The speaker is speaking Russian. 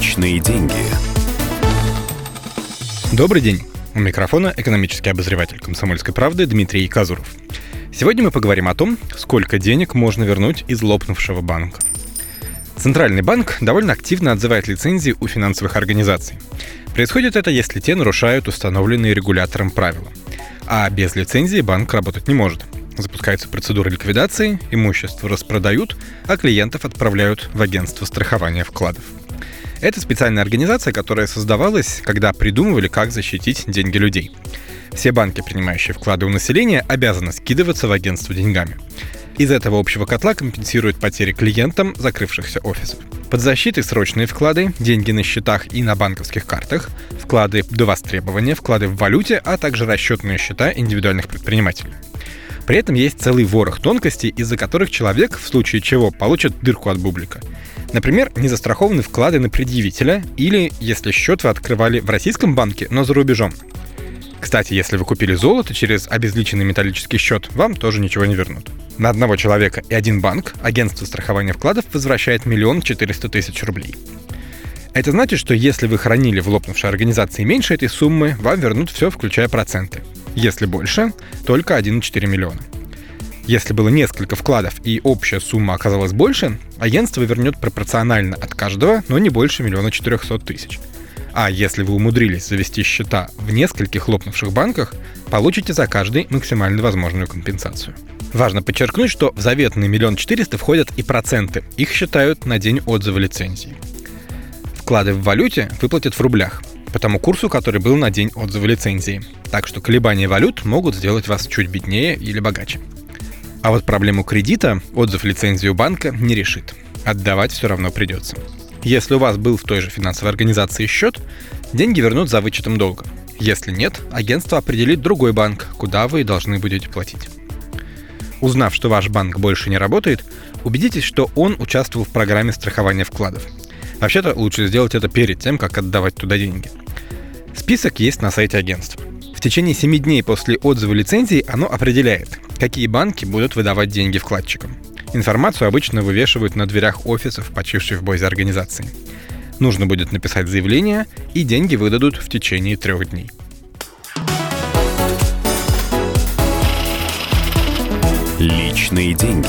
Личные деньги. Добрый день. У микрофона экономический обозреватель «Комсомольской правды» Дмитрий Казуров. Сегодня мы поговорим о том, сколько денег можно вернуть из лопнувшего банка. Центральный банк довольно активно отзывает лицензии у финансовых организаций. Происходит это, если те нарушают установленные регулятором правила. А без лицензии банк работать не может – Запускается процедура ликвидации, имущество распродают, а клиентов отправляют в агентство страхования вкладов. Это специальная организация, которая создавалась, когда придумывали, как защитить деньги людей. Все банки, принимающие вклады у населения, обязаны скидываться в агентство деньгами. Из этого общего котла компенсируют потери клиентам закрывшихся офисов. Под защитой срочные вклады, деньги на счетах и на банковских картах, вклады до востребования, вклады в валюте, а также расчетные счета индивидуальных предпринимателей. При этом есть целый ворох тонкостей, из-за которых человек, в случае чего, получит дырку от бублика. Например, незастрахованные вклады на предъявителя или если счет вы открывали в российском банке, но за рубежом. Кстати, если вы купили золото через обезличенный металлический счет, вам тоже ничего не вернут. На одного человека и один банк агентство страхования вкладов возвращает миллион четыреста тысяч рублей. Это значит, что если вы хранили в лопнувшей организации меньше этой суммы, вам вернут все, включая проценты. Если больше, только 1,4 миллиона. Если было несколько вкладов и общая сумма оказалась больше, агентство вернет пропорционально от каждого, но не больше миллиона четырехсот тысяч. А если вы умудрились завести счета в нескольких лопнувших банках, получите за каждый максимально возможную компенсацию. Важно подчеркнуть, что в заветный миллион четыреста входят и проценты. Их считают на день отзыва лицензии. Вклады в валюте выплатят в рублях, по тому курсу, который был на день отзыва лицензии. Так что колебания валют могут сделать вас чуть беднее или богаче. А вот проблему кредита отзыв лицензии у банка не решит. Отдавать все равно придется. Если у вас был в той же финансовой организации счет, деньги вернут за вычетом долга. Если нет, агентство определит другой банк, куда вы должны будете платить. Узнав, что ваш банк больше не работает, убедитесь, что он участвовал в программе страхования вкладов. Вообще-то лучше сделать это перед тем, как отдавать туда деньги. Список есть на сайте агентства. В течение 7 дней после отзыва лицензии оно определяет, какие банки будут выдавать деньги вкладчикам. Информацию обычно вывешивают на дверях офисов, почившей в Бозе организации. Нужно будет написать заявление, и деньги выдадут в течение трех дней. Личные деньги.